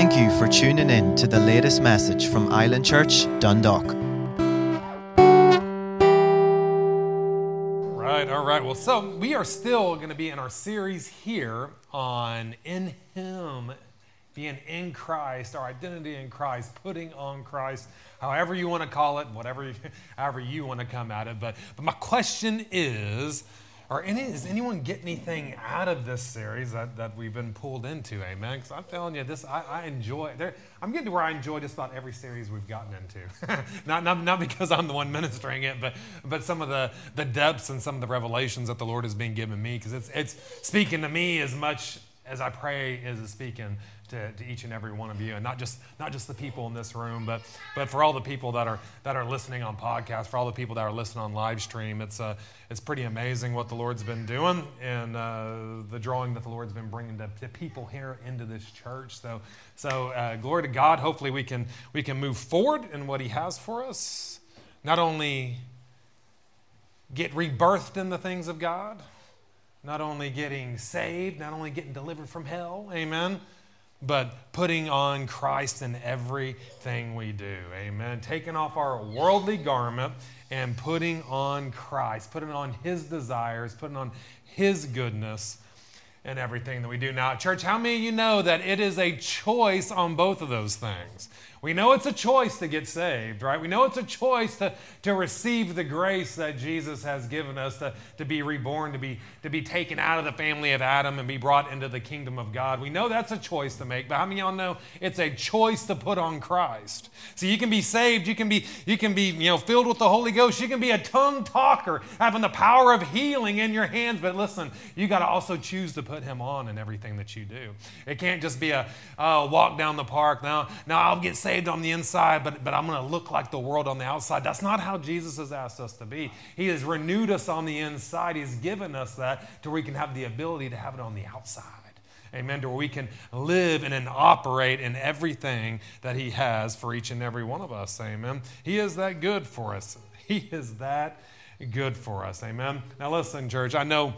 Thank you for tuning in to the latest message from Island Church, Dundalk. Right, all right. Well, so we are still going to be in our series here on In Him, being in Christ, our identity in Christ, putting on Christ, however you want to call it, whatever, however you want to come at it. But, but my question is, are any, does anyone get anything out of this series that, that we've been pulled into? Amen. Because I'm telling you, this I, I enjoy. There, I'm getting to where I enjoy just about every series we've gotten into. not, not, not because I'm the one ministering it, but but some of the, the depths and some of the revelations that the Lord has been giving me. Because it's it's speaking to me as much as I pray is speaking to, to each and every one of you, and not just not just the people in this room, but but for all the people that are that are listening on podcast, for all the people that are listening on live stream. It's uh, it's pretty amazing what the Lord's been doing and uh, the drawing that the Lord's been bringing to, to people here into this church. So so uh, glory to God. Hopefully we can we can move forward in what He has for us. Not only get rebirthed in the things of God, not only getting saved, not only getting delivered from hell, amen, but putting on Christ in everything we do. Amen. Taking off our worldly garment and putting on Christ, putting on His desires, putting on His goodness in everything that we do. Now, church, how many of you know that it is a choice on both of those things? We know it's a choice to get saved, right? We know it's a choice to, to receive the grace that Jesus has given us, to, to be reborn, to be, to be taken out of the family of Adam and be brought into the kingdom of God. We know that's a choice to make, but how many of y'all know it's a choice to put on Christ? So you can be saved, you can be, you can be you know, filled with the Holy Ghost, you can be a tongue talker, having the power of healing in your hands, but listen, you got to also choose to put him on in everything that you do. It can't just be a uh, walk down the park, now, now I'll get saved saved on the inside, but, but I'm going to look like the world on the outside. That's not how Jesus has asked us to be. He has renewed us on the inside. He's given us that to where we can have the ability to have it on the outside. Amen. To where we can live and, operate in everything that He has for each and every one of us. Amen. He is that good for us. He is that good for us. Amen. Now, listen, church, I know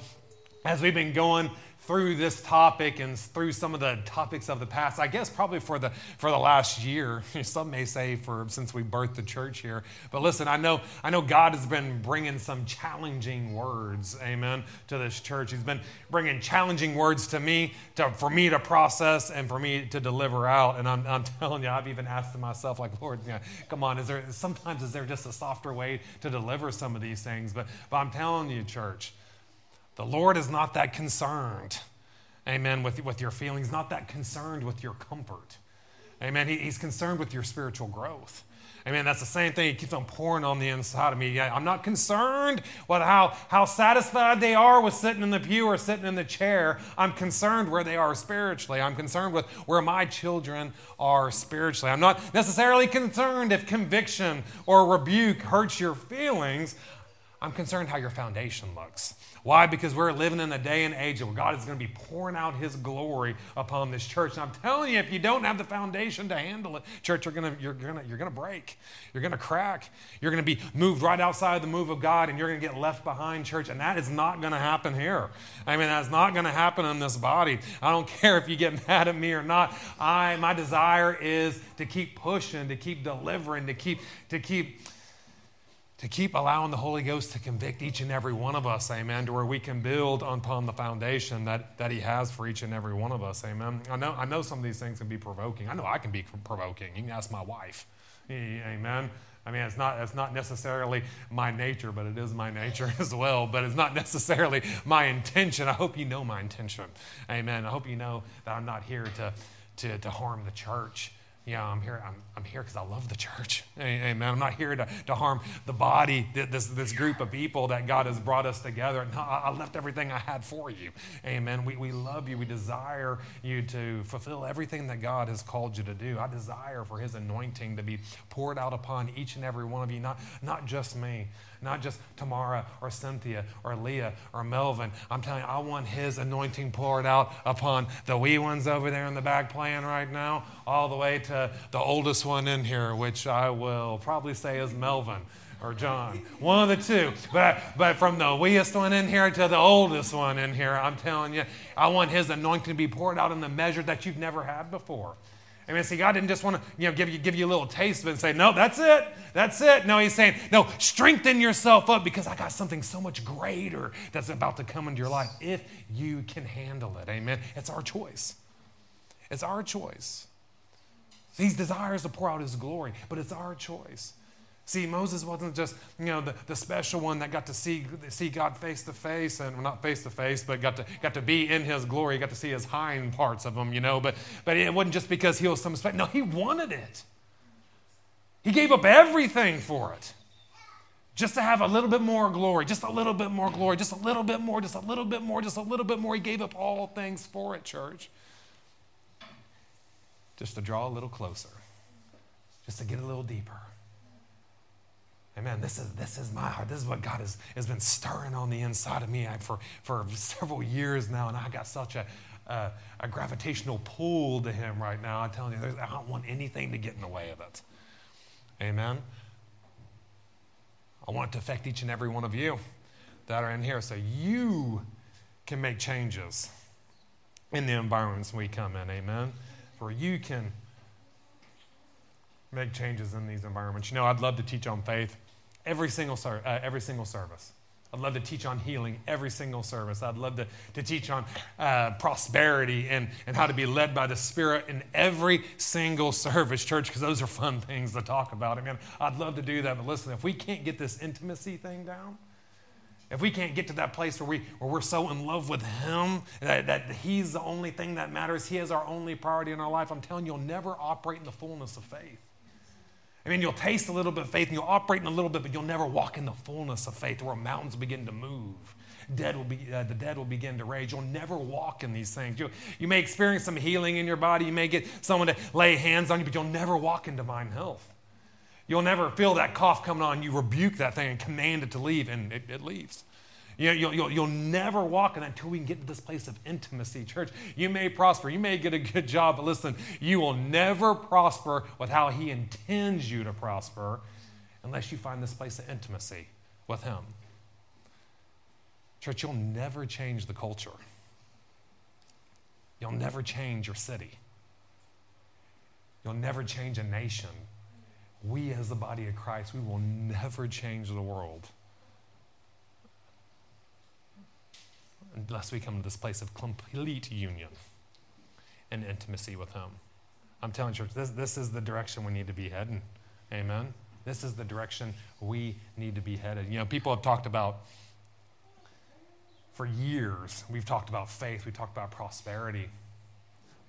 as we've been going through this topic and through some of the topics of the past i guess probably for the for the last year some may say for since we birthed the church here. But listen i know i know god has been bringing some challenging words amen to this church. He's been bringing challenging words to me to, for me to process and for me to deliver out. And i'm, I'm telling you i've even asked myself like lord know, come on is there sometimes is there just a softer way to deliver some of these things? But but i'm telling you church the Lord is not that concerned, amen, with, with your feelings, not that concerned with your comfort. Amen. He, he's concerned with your spiritual growth. Amen. That's the same thing. He keeps on pouring on the inside of me. I'm not concerned with how, how satisfied they are with sitting in the pew or sitting in the chair. I'm concerned where they are spiritually. I'm concerned with where my children are spiritually. I'm not necessarily concerned if conviction or rebuke hurts your feelings. I'm concerned how your foundation looks. Why? Because we're living in a day and age where God is going to be pouring out His glory upon this church. And I'm telling you, if you don't have the foundation to handle it, church, you're going to, you're going to, you're going to break. You're going to crack. You're going to be moved right outside the move of God, and you're going to get left behind, church. And that is not going to happen here. I mean, that's not going to happen in this body. I don't care if you get mad at me or not. I, my desire is to keep pushing, to keep delivering, to keep, to keep to keep allowing the Holy Ghost to convict each and every one of us, amen, to where we can build upon the foundation that, that He has for each and every one of us, amen. I know, I know some of these things can be provoking. I know I can be provoking. You can ask my wife, amen. I mean, it's not, it's not necessarily my nature, but it is my nature as well. But it's not necessarily my intention. I hope you know my intention. Amen. I hope you know that I'm not here to, to, to harm the church. Yeah, I'm here. I'm, I'm here because I love the church. Amen. I'm not here to, to harm the body, this, this group of people that God has brought us together. No, I left everything I had for you. Amen. We, we love you. We desire you to fulfill everything that God has called you to do. I desire for His anointing to be poured out upon each and every one of you, not, not just me not just Tamara or Cynthia or Leah or Melvin. I'm telling you, I want His anointing poured out upon the wee ones over there in the back playing right now, all the way to the oldest one in here, which I will probably say is Melvin or John, one of the two. But, but from the weest one in here to the oldest one in here, I'm telling you, I want His anointing to be poured out in the measure that you've never had before. I mean, see, God didn't just want to, you know, give you, give you a little taste of it and say, no, that's it. That's it. No, he's saying, no, strengthen yourself up because I got something so much greater that's about to come into your life if you can handle it. Amen. It's our choice. It's our choice. He desires to pour out his glory, but it's our choice. See, Moses wasn't just, you know, the, the special one that got to see, see God face to face, and well, not face to face, but got to, got to be in his glory, got to see his hind parts of him, you know. But, but it wasn't just because he was some special. No, he wanted it. He gave up everything for it. Just to have a little bit more glory, just a little bit more glory, just a little bit more, just a little bit more, just a little bit more. He gave up all things for it, church. Just to draw a little closer, just to get a little deeper. Amen. This is, this is my heart. This is what God has, has been stirring on the inside of me for, for several years now. And I got such a, a, a gravitational pull to Him right now. I'm telling you, I don't want anything to get in the way of it. Amen. I want it to affect each and every one of you that are in here so you can make changes in the environments we come in. Amen. Where you can make changes in these environments. You know, I'd love to teach on faith every single, ser- uh, every single service. I'd love to teach on healing every single service. I'd love to, to teach on uh, prosperity and, and how to be led by the Spirit in every single service, church, because those are fun things to talk about. I mean, I'd love to do that. But listen, if we can't get this intimacy thing down, if we can't get to that place where, we, where we're so in love with Him that, that He's the only thing that matters, He is our only priority in our life, I'm telling you, you'll never operate in the fullness of faith. I mean, you'll taste a little bit of faith and you'll operate in a little bit, but you'll never walk in the fullness of faith where mountains begin to move. Dead will be, uh, the dead will begin to rage. You'll never walk in these things. You, you may experience some healing in your body. You may get someone to lay hands on you, but you'll never walk in divine health. You'll never feel that cough coming on. You rebuke that thing and command it to leave, and it, it leaves. You know, you'll, you'll, you'll never walk in that until we can get to this place of intimacy. Church, you may prosper, you may get a good job, but listen, you will never prosper with how He intends you to prosper unless you find this place of intimacy with Him. Church, you'll never change the culture. You'll never change your city. You'll never change a nation. We, as the body of Christ, we will never change the world unless we come to this place of complete union and intimacy with Him. I'm telling church, this, this is the direction we need to be heading. Amen. This is the direction we need to be headed. You know, people have talked about, for years, we've talked about faith, we've talked about prosperity.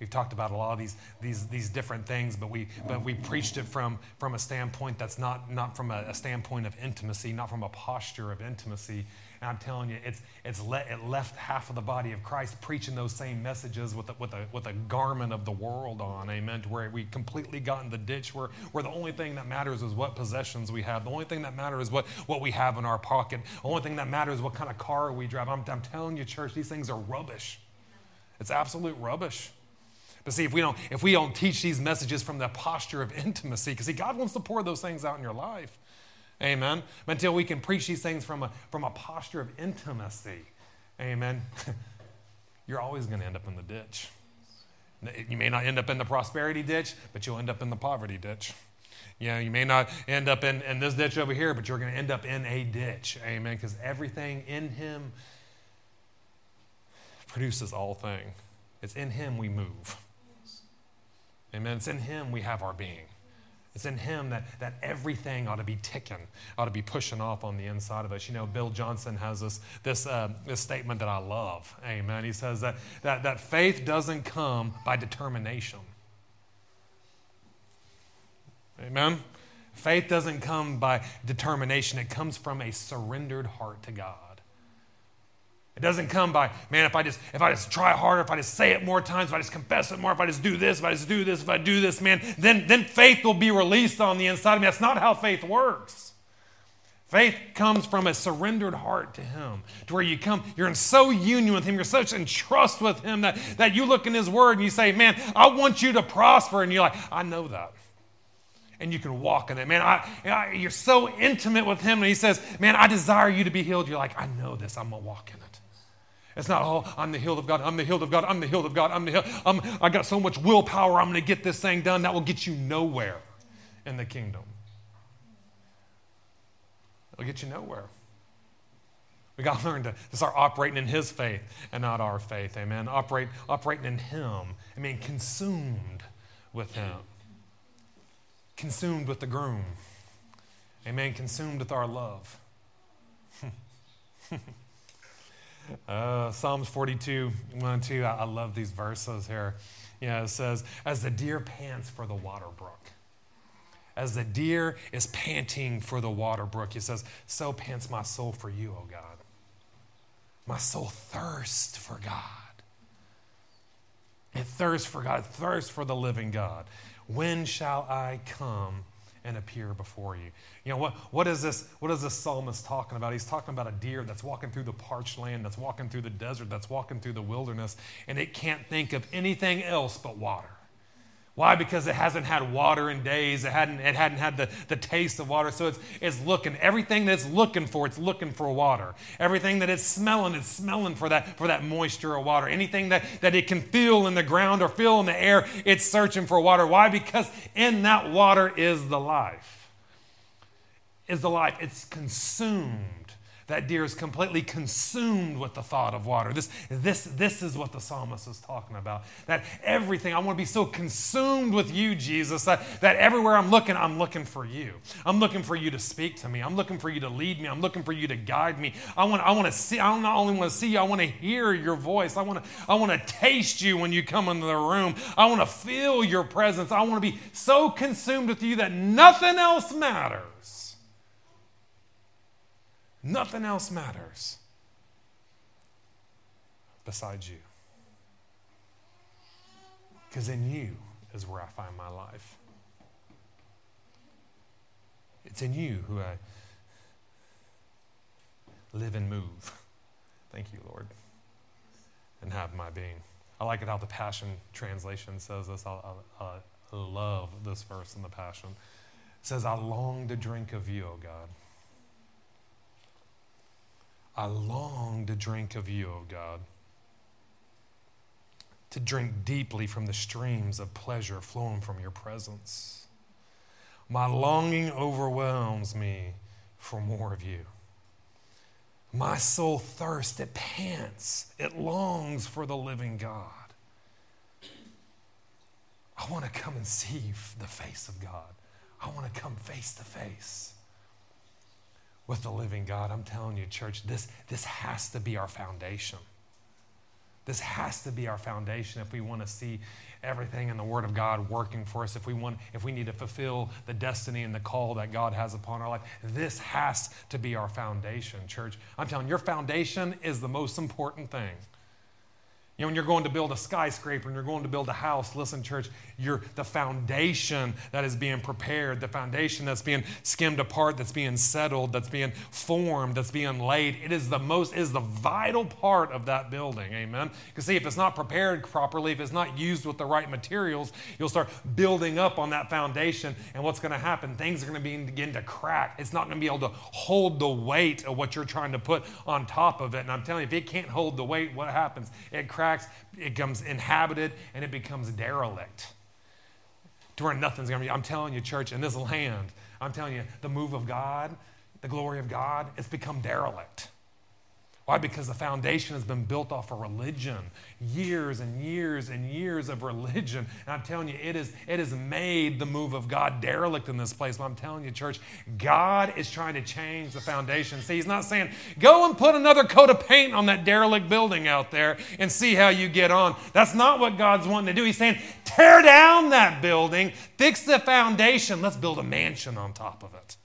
We've talked about a lot of these, these, these different things, but we, but we preached it from, from a standpoint that's not, not from a, a standpoint of intimacy, not from a posture of intimacy, and I'm telling you, it's, it's le- it left half of the body of Christ preaching those same messages with a, with, a, with a garment of the world on, amen, to where we completely got in the ditch where, where the only thing that matters is what possessions we have. The only thing that matters is what, what we have in our pocket. The only thing that matters is what kind of car we drive. I'm, I'm telling you, church, these things are rubbish. It's absolute rubbish. But see, if we don't, if we don't teach these messages from the posture of intimacy, because see, God wants to pour those things out in your life. Amen. Until we can preach these things from a, from a posture of intimacy. Amen. You're always going to end up in the ditch. You may not end up in the prosperity ditch, but you'll end up in the poverty ditch. You know, you may not end up in, in this ditch over here, but you're going to end up in a ditch. Amen. Because everything in Him produces all thing. It's in Him we move. Amen. It's in Him we have our being. It's in Him that, that everything ought to be ticking, ought to be pushing off on the inside of us. You know, Bill Johnson has this, this, uh, this statement that I love. Amen. He says that, that, that faith doesn't come by determination. Amen. Faith doesn't come by determination, it comes from a surrendered heart to God. It doesn't come by, man, if I just if I just try harder, if I just say it more times, if I just confess it more, if I just do this, if I just do this, if I do this, man, then, then faith will be released on the inside of me. That's not how faith works. Faith comes from a surrendered heart to Him, to where you come, you're in so union with Him, you're such in trust with Him that, that you look in His Word and you say, Man, I want you to prosper. And you're like, I know that and you can walk in it. Man, I, I, you're so intimate with Him, and He says, Man, I desire you to be healed. You're like, I know this. I'm to walk in it. It's not, oh, I'm the healed of God, I'm the healed of God, I'm the healed of God, I'm the healed. I'm, I got so much willpower, I'm going to get this thing done. That will get you nowhere in the kingdom. It'll get you nowhere. We got to learn to, start operating in His faith and not our faith. Amen. Operate, operating in Him. I mean, consumed with Him. Consumed with the groom. Amen. Consumed with our love. uh, Psalms 42, 1 and 2. I, I love these verses here. Yeah, it says, As the deer pants for the water brook as the deer is panting for the water brook, he says, So pants my soul for you, O God. My soul thirsts for God. It thirsts for God, it thirsts for the living God. When shall I come and appear before you? You know, what, what is this? What is this psalmist talking about? He's talking about a deer that's walking through the parched land, that's walking through the desert, that's walking through the wilderness, and it can't think of anything else but water. Why? Because it hasn't had water in days. It hadn't, it hadn't had the, the taste of water. So it's, it's looking. Everything that it's looking for, it's looking for water. Everything that it's smelling, it's smelling for that, for that moisture of water. Anything that, that it can feel in the ground or feel in the air, it's searching for water. Why? Because in that water is the life. Is the life. It's consumed that deer is completely consumed with the thought of water. This, this, this is what the psalmist is talking about. That everything, I want to be so consumed with you, Jesus, that, that everywhere I'm looking, I'm looking for you. I'm looking for you to speak to me. I'm looking for you to lead me. I'm looking for you to guide me. I want, I want to see, I not only want to see you, I want to hear your voice. I want to, I want to taste you when you come into the room. I want to feel your presence. I want to be so consumed with you that nothing else matters. Nothing else matters besides you. Because in you is where I find my life. It's in you who I live and move. Thank you, Lord. And have my being. I like it how the Passion Translation says this. I, I, I love this verse in the Passion. It says, I long to drink of you, O God. I long to drink of you, O God, to drink deeply from the streams of pleasure flowing from your presence. My longing overwhelms me for more of you. My soul thirsts, it pants, it longs for the living God. I want to come and see the face of God. I want to come face to face with the living God. I'm telling you, church, this, this has to be our foundation. This has to be our foundation if we want to see everything in the Word of God working for us, if we want, if we need to fulfill the destiny and the call that God has upon our life. This has to be our foundation, church. I'm telling you, your foundation is the most important thing. You know, when you're going to build a skyscraper and you're going to build a house, listen, church, you're the foundation that is being prepared, the foundation that's being skimmed apart, that's being settled, that's being formed, that's being laid. It is the most, is the vital part of that building. Amen. Because see, if it's not prepared properly, if it's not used with the right materials, you'll start building up on that foundation. And what's going to happen? Things are going to begin to crack. It's not going to be able to hold the weight of what you're trying to put on top of it. And I'm telling you, if it can't hold the weight, what happens? It cracks it becomes inhabited, and it becomes derelict. To where nothing's going to be. I'm telling you, church, in this land, I'm telling you, the move of God, the glory of God, it's become derelict. Why? Because the foundation has been built off of religion, years and years and years of religion. And I'm telling you, it, is, it has made the move of God derelict in this place. But I'm telling you, church, God is trying to change the foundation. See, He's not saying, go and put another coat of paint on that derelict building out there and see how you get on. That's not what God's wanting to do. He's saying, tear down that building, fix the foundation, let's build a mansion on top of it.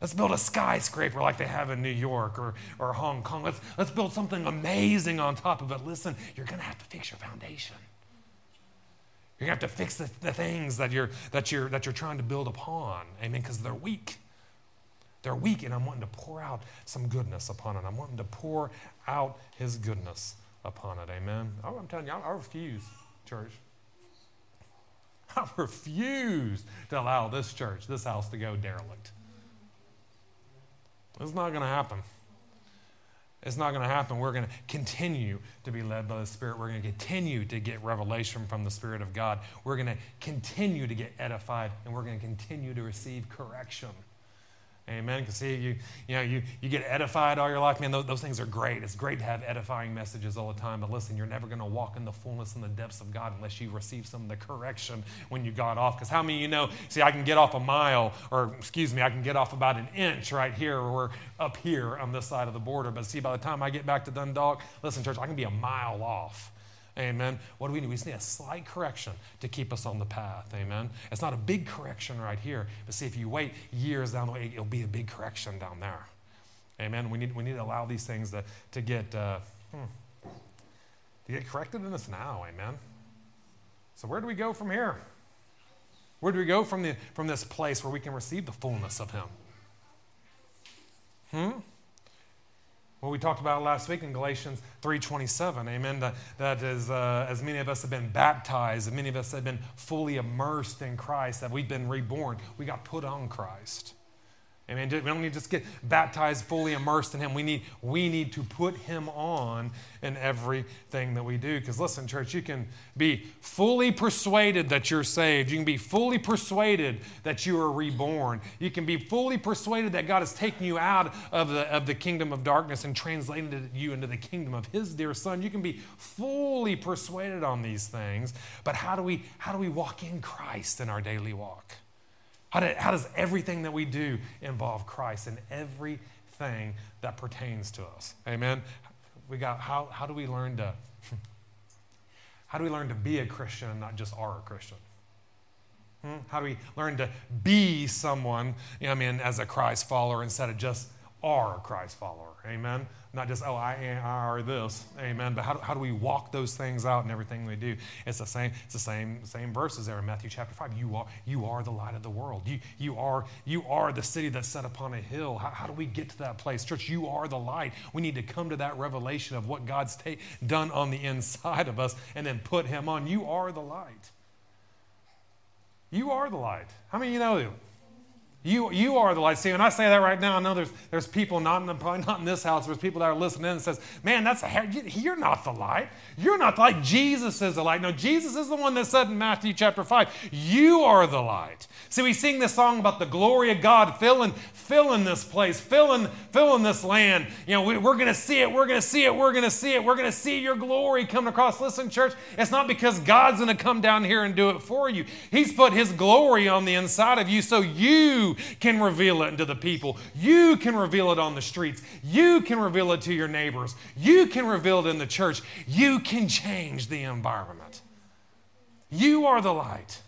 Let's build a skyscraper like they have in New York or, or Hong Kong. Let's, let's build something amazing on top of it. Listen, you're going to have to fix your foundation. You're going to have to fix the, the things that you're, that, you're, that you're trying to build upon. Amen, because they're weak. They're weak, and I'm wanting to pour out some goodness upon it. I'm wanting to pour out His goodness upon it. Amen. Oh, I'm telling you, I refuse, church. I refuse to allow this church, this house, to go derelict. It's not going to happen. it's not going to happen. We're going to continue to be led by the Spirit. We're going to continue to get revelation from the Spirit of God. We're going to continue to get edified, and we're going to continue to receive correction. Amen. Because see, you, you know, you, you get edified all your life. Man, those, those things are great. It's great to have edifying messages all the time. But listen, you're never going to walk in the fullness and the depths of God unless you receive some of the correction when you got off. Because how many you know, see, I can get off a mile, or excuse me, I can get off about an inch right here, or up here on this side of the border. But see, by the time I get back to Dundalk, listen, church, I can be a mile off. Amen. What do we need? We just need a slight correction to keep us on the path. Amen. It's not a big correction right here, but see, if you wait years down the way, it'll be a big correction down there. Amen. We need, we need to allow these things to, to get uh, hmm, to get corrected in us now. Amen. So where do we go from here? Where do we go from, the, from this place where we can receive the fullness of Him? Hmm? What we talked about last week in Galatians 3.27, amen, that, that is, uh, as many of us have been baptized, and many of us have been fully immersed in Christ, that we've been reborn, we got put on Christ. Amen. We don't need to just get baptized, fully immersed in Him. We need, we need to put Him on in everything that we do. Because listen, church, you can be fully persuaded that you're saved. You can be fully persuaded that you are reborn. You can be fully persuaded that God has taken you out of the, of the kingdom of darkness and translated you into the kingdom of His dear Son. You can be fully persuaded on these things. But how do we, how do we walk in Christ in our daily walk? How, how does everything that we do involve Christ and everything that pertains to us? Amen. We got how, how do we learn to how do we learn to be a Christian and not just are a Christian? Hmm? How do we learn to be someone, you know, I mean, as a Christ follower instead of just are a Christ follower? Amen. Not just, oh, I, am, I are this. Amen. But how how do we walk those things out in everything we do? It's the same, it's the same, same verses there in Matthew chapter 5. You are, you are the light of the world. You, you, are, you are the city that's set upon a hill. How, how do we get to that place? Church, you are the light. We need to come to that revelation of what God's ta- done on the inside of us and then put Him on. You are the light. You are the light. How many of you know you, you are the light. See, when I say that right now, I know there's, there's people not in, the, probably not in this house, there's people that are listening and says, man, that's a, you're not the light. You're not the light. Jesus is the light. No, Jesus is the one that said in Matthew chapter 5, you are the light. See, we sing this song about the glory of God filling, filling this place, filling, filling this land. You know, we, are going to see it. We're going to see it. We're going to see it. We're going to see your glory coming across. Listen, church, it's not because God's going to come down here and do it for you. He's put his glory on the inside of you so you can reveal it to the people. You can reveal it on the streets. You can reveal it to your neighbors. You can reveal it in the church. You can change the environment. You are the light.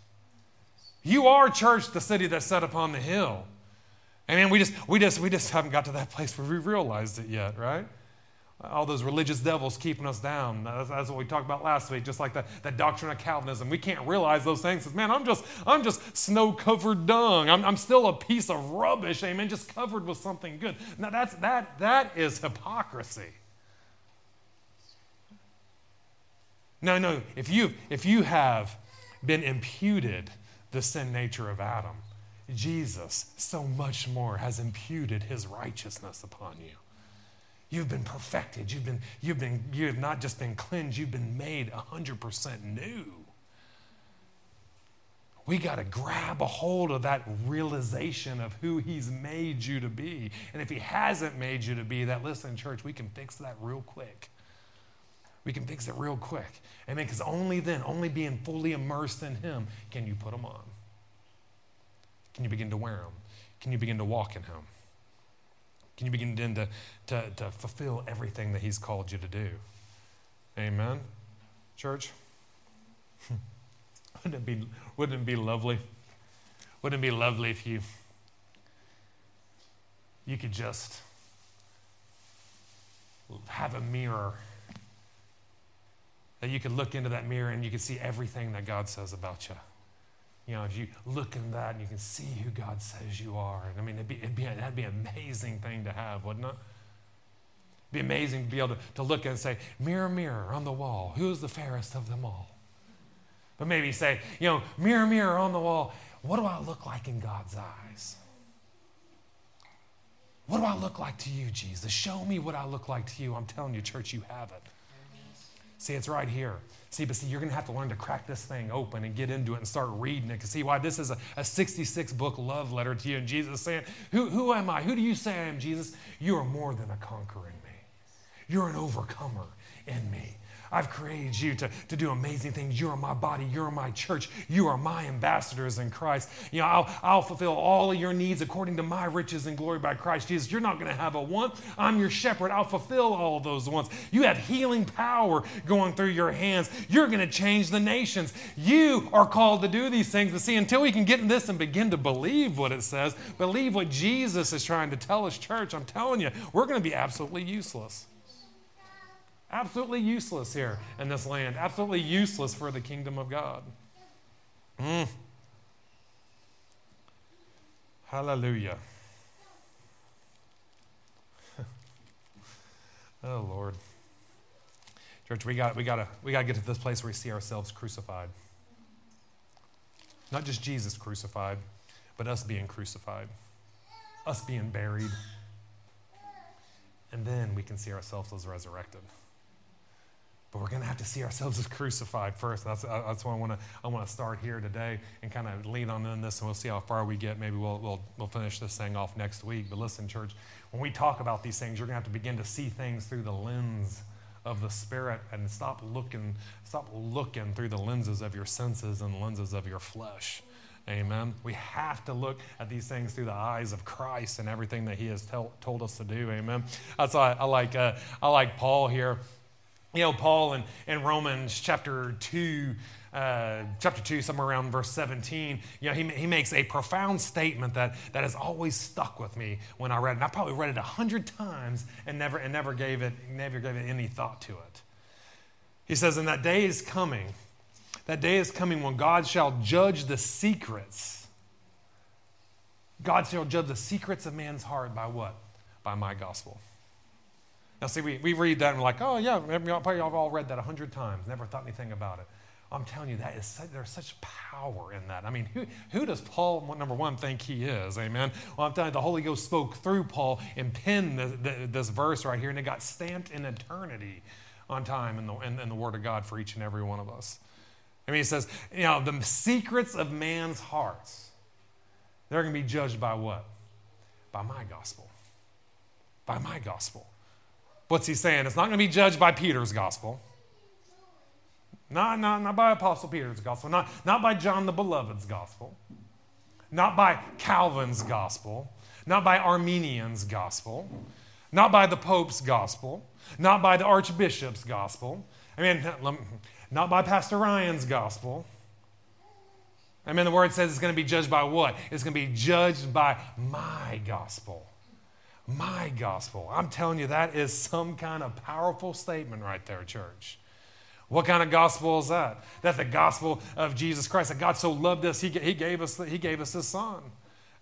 You are church, the city that's set upon the hill. And we just we just we just haven't got to that place where we realized it yet, right? all those religious devils keeping us down. That's, that's, what we talked about last week, just like that, that doctrine of Calvinism. We can't realize those things. Because, man, I'm just, I'm just snow-covered dung. I'm, I'm still a piece of rubbish, amen, just covered with something good. Now, that's, that, that is hypocrisy. No, no, if you, if you have been imputed the sin nature of Adam, Jesus so much more has imputed his righteousness upon you. You've been perfected. You've been, you've been, you have not just been cleansed, you've been made 100% new. We got to grab a hold of that realization of who He's made you to be. And if He hasn't made you to be that, listen, church, we can fix that real quick. We can fix it real quick. Amen. Because only then, only being fully immersed in Him, can you put them on. Can you begin to wear them? Can you begin to walk in Him? Can you begin to, to, to fulfill everything that He's called you to do? Amen. Church? wouldn't, it be, wouldn't it be lovely? Wouldn't it be lovely if you, you could just have a mirror that you could look into that mirror and you could see everything that God says about you? you know, if you look in that and you can see who God says you are. And I mean, it'd be, it'd be, that'd be an amazing thing to have, wouldn't it? It'd be amazing to be able to, to look and say, mirror, mirror on the wall, who is the fairest of them all? But maybe say, you know, mirror, mirror on the wall, what do I look like in God's eyes? What do I look like to you, Jesus? Show me what I look like to you. I'm telling you, church, you have it. See, it's right here. See, but see, you're going to have to learn to crack this thing open and get into it and start reading it. see why this is a, a 66 book love letter to you. And Jesus saying, who, who am I? Who do you say I am, Jesus? You are more than a conqueror in me. You're an overcomer in me. I've created you to, to do amazing things. You are my body. You're my church. You are my ambassadors in Christ. You know, I'll, I'll fulfill all of your needs according to my riches and glory by Christ Jesus. You're not going to have a want. I'm your shepherd. I'll fulfill all those wants. You have healing power going through your hands. You're going to change the nations. You are called to do these things. But see, until we can get in this and begin to believe what it says, believe what Jesus is trying to tell us, church, I'm telling you, we're going to be absolutely useless. Absolutely useless here in this land. Absolutely useless for the kingdom of God. Mm. Hallelujah. oh Lord. Church, we got we gotta we gotta get to this place where we see ourselves crucified. Not just Jesus crucified, but us being crucified. Us being buried. And then we can see ourselves as resurrected. But we're going to have to see ourselves as crucified first. That's, uh, that's why I want to I want to start here today and kind of lean on in this, and we'll see how far we get. Maybe we'll, we'll, we'll finish this thing off next week. But listen, church, when we talk about these things, you're going to have to begin to see things through the lens of the Spirit and stop looking, stop looking through the lenses of your senses and lenses of your flesh. Amen. We have to look at these things through the eyes of Christ and everything that He has tell, told us to do. Amen. That's why I like uh, I like Paul here you know, Paul in, in Romans chapter 2, uh, chapter 2, somewhere around verse 17, you know, he, he makes a profound statement that, that has always stuck with me when I read it. And I probably read it a hundred times and never, and never, gave it, never gave it any thought to it. He says, And that day is coming. That day is coming when God shall judge the secrets. God shall judge the secrets of man's heart by what? By my gospel. Now, see, we, we read that and we're like, oh, yeah, probably have all read that a hundred times, never thought anything about it. I'm telling you, that is there's such power in that. I mean, who, who does Paul, number one, think he is? Amen. Well, I'm telling you, the Holy Ghost spoke through Paul and penned the, this verse right here, and it got stamped in eternity on time in the, in, in the Word of God for each and every one of us. I mean, he says, you know, the secrets of man's hearts, they're going to be judged by what? By my gospel. By my gospel. What's he saying? It's not going to be judged by Peter's gospel. Not, not, not by Apostle Peter's gospel, not, not by John the Beloved's gospel, not by Calvin's gospel, not by Arminian's gospel, not by the Pope's gospel, not by the Archbishop's gospel. I mean, not by Pastor Ryan's gospel. I mean, the word says it's going to be judged by what? It's going to be judged by my gospel my gospel. I'm telling you, that is some kind of powerful statement right there, church. What kind of gospel is that? That's the gospel of Jesus Christ. That God so loved us, He, he, gave, us, he gave us His Son.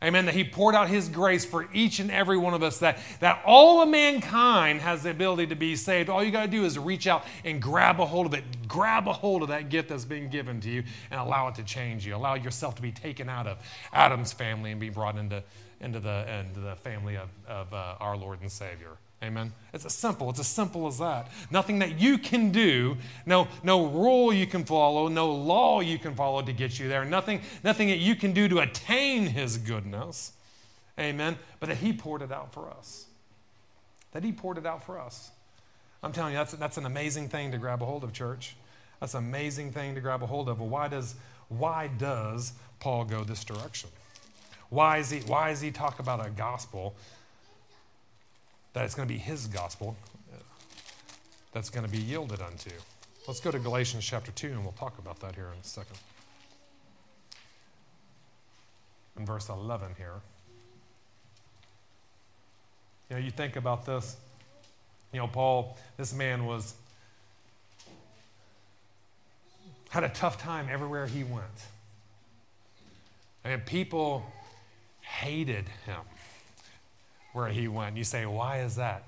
Amen. That He poured out His grace for each and every one of us, that, that all of mankind has the ability to be saved. All you got to do is reach out and grab a hold of it. Grab a hold of that gift that's been given to you and allow it to change you. Allow yourself to be taken out of Adam's family and be brought into into the, into the family of, of uh, our Lord and Savior. Amen. It's as simple. It's as simple as that. Nothing that you can do, no, no rule you can follow, no law you can follow to get you there. Nothing, nothing that you can do to attain His goodness. Amen. But that He poured it out for us. That He poured it out for us. I'm telling you, that's, that's an amazing thing to grab a hold of, church. That's an amazing thing to grab a hold of. Well, why does, why does Paul go this direction? Why is he, why is he talk about a gospel that it's going to be his gospel that's going to be yielded unto? Let's go to Galatians chapter 2 and we'll talk about that here in a second. In verse 11 here. You know, you think about this. You know, Paul, this man was had a tough time everywhere he went. I And people hated him where he went. You say, why is that?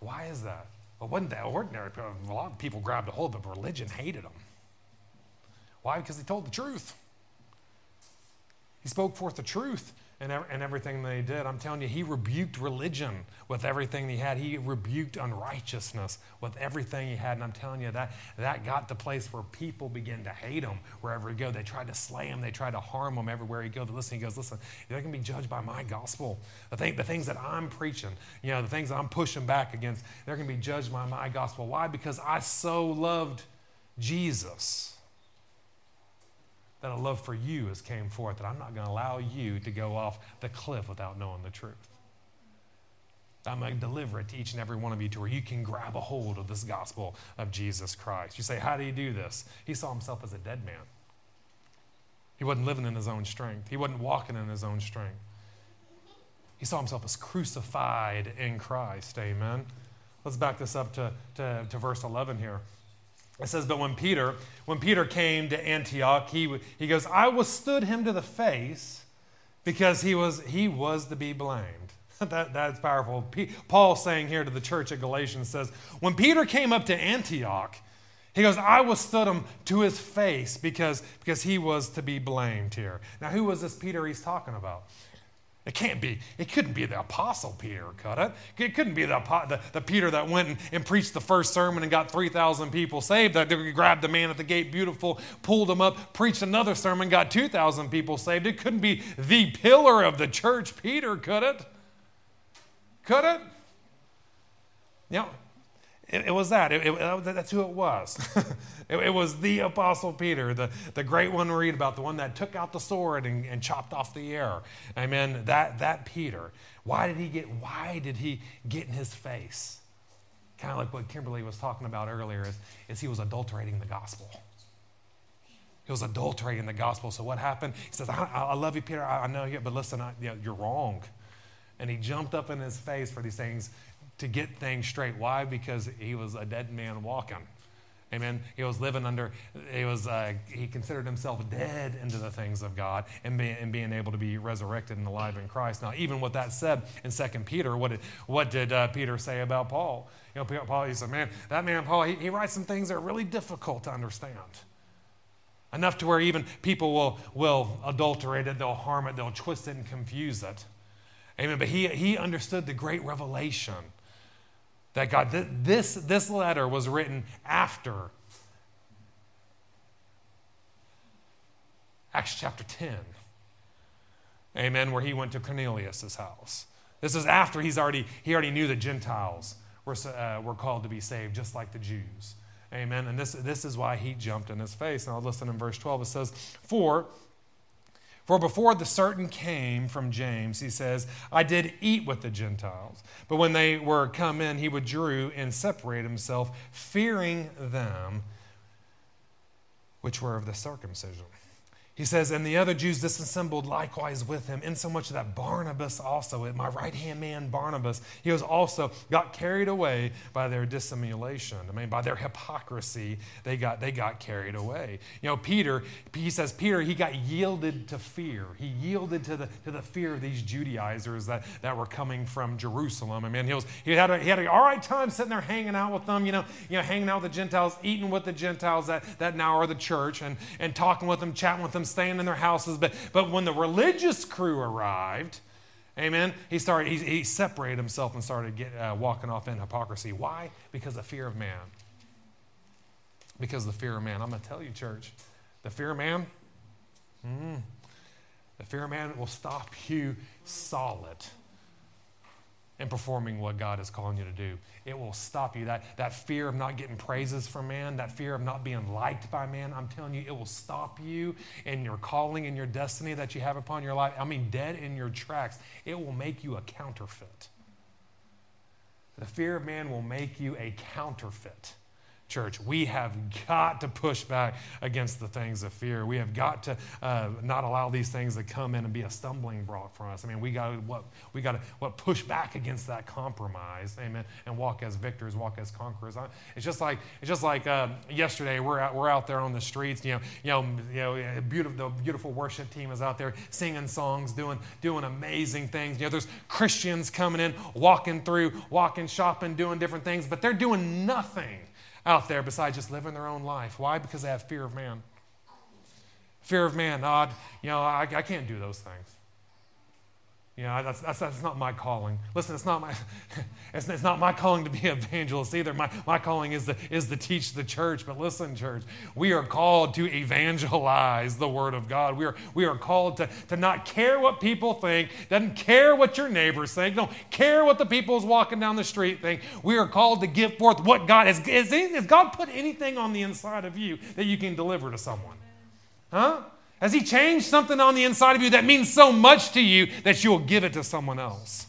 Why is that? Well, wasn't that ordinary? A lot of people grabbed a hold, but religion hated him. Why? Because he told the truth. He spoke forth the truth. And, and everything they did. I'm telling you, he rebuked religion with everything he had. He rebuked unrighteousness with everything he had. And I'm telling you, that, that got the place where people began to hate him wherever he go. They tried to slay him, they tried to harm him everywhere he go. But listen, he goes, listen, they can be judged by my gospel. The, thing, the things that I'm preaching, you know, the things that I'm pushing back against, they're going to be judged by my gospel. Why? Because I so loved Jesus that a love for you has came forth, that I'm not going to allow you to go off the cliff without knowing the truth. I'm going to deliver it to each and every one of you to where you can grab a hold of this gospel of Jesus Christ. You say, How do you do this? He saw himself as a dead man. He wasn't living in his own strength, he wasn't walking in his own strength. He saw himself as crucified in Christ. Amen. Let's back this up to, to, to verse 11 here. It says, but when Peter, when Peter came to Antioch, he, he goes, I withstood him to the face because he was, he was to be blamed. that, that's powerful. P- Paul saying here to the church at Galatians says, when Peter came up to Antioch, he goes, I withstood him to his face because, because he was to be blamed here. Now, who was this Peter he's talking about? It can't be, it couldn't be the Apostle Peter, could it? It couldn't be the, the, the Peter that went and, and, preached the first sermon and got 3,000 people saved. That grabbed the man at the gate, beautiful, pulled him up, preached another sermon, got 2,000 people saved. It couldn't be the pillar of the church, Peter, could it? Could it? You know, it, it was that. It, it, that's who it was. it, was the Apostle Peter, the, the great one we read about, the one that took out the sword and, and chopped off the air. Amen. That, that Peter. Why did he get, why did he get in his face? Kind of like what Kimberly was talking about earlier, is, is he was adulterating the gospel. He was adulterating the gospel. So what happened? He says, I, I love you, Peter. I, I know you, but listen, I, you know, you're wrong. And he jumped up in his face for these things to get things straight. Why? Because he was a dead man walking. Amen. He was living under, he was, uh, he considered himself dead into the things of God and, be, and being able to be resurrected and alive in Christ. Now, even with that said, in Second Peter, what did, what did uh, Peter say about Paul? You know, Paul, he said, man, that man Paul, he, he writes some things that are really difficult to understand. Enough to where even people will, will adulterate it, they'll harm it, they'll twist it and confuse it. Amen. But he, he understood the great revelation that God, this, this letter was written after Acts chapter 10. Amen, where he went to Cornelius' house. This is after he's already, he already knew the Gentiles were, uh, were called to be saved, just like the Jews. Amen. And this, this is why he jumped in his face. Now, listen in verse 12. It says, For for before the certain came from James, he says, I did eat with the Gentiles. But when they were come in, he withdrew and separated himself, fearing them which were of the circumcision. He says, And the other Jews disassembled likewise with him, insomuch that Barnabas also, my right hand man Barnabas, he was also got carried away by their dissimulation. I mean, by their hypocrisy, they got, they got carried away. You know, Peter, he says, Peter, he got yielded to fear. He yielded to the, to the fear of these Judaizers that, that were coming from Jerusalem. I mean, he, was, he, had a, he had an all right time sitting there hanging out with them, you know, you know hanging out with the Gentiles, eating with the Gentiles that, that now are the church, and, and talking with them, chatting with them staying in their houses. But, but when the religious crew arrived, amen, he started, he, he separated himself and started get, uh, walking off in hypocrisy. Why? Because of fear of man. Because of the fear of man. I'm going to tell you, church, the fear of man, mm, the fear of man will stop you solid in performing what God is calling you to do. It will stop you. That, that fear of not getting praises from man, that fear of not being liked by man, I'm telling you, it will stop you in your calling and your destiny that you have upon your life. I mean, dead in your tracks. It will make you a counterfeit. The fear of man will make you a counterfeit church. We have got to push back against the things of fear. We have got to uh, not allow these things to come in and be a stumbling block for us. I mean, we got to what we got to what push back against that compromise, amen, and walk as victors, walk as conquerors. It's just like it's just like uh, yesterday. We're out, we're out there on the streets. You know, you know, you know, beautiful the beautiful worship team is out there singing songs, doing doing amazing things. You know, there's Christians coming in, walking through, walking, shopping, doing different things, but they're doing nothing out there besides just living their own life. Why? Because they have fear of man. Fear of man. Odd, you know, I, I can't do those things. You know, that's, that's, that's not my calling. Listen, it's not my, it's, it's not my calling to be an evangelist either. My, my calling is to, is to teach the church. But listen, church, we are called to evangelize the word of God. We are, we are called to, to not care what people think, doesn't care what your neighbors think, don't care what the people who's walking down the street think. We are called to give forth what God has. Has, has God put anything on the inside of you that you can deliver to someone? Huh? Has He changed something on the inside of you that means so much to you that you'll give it to someone else?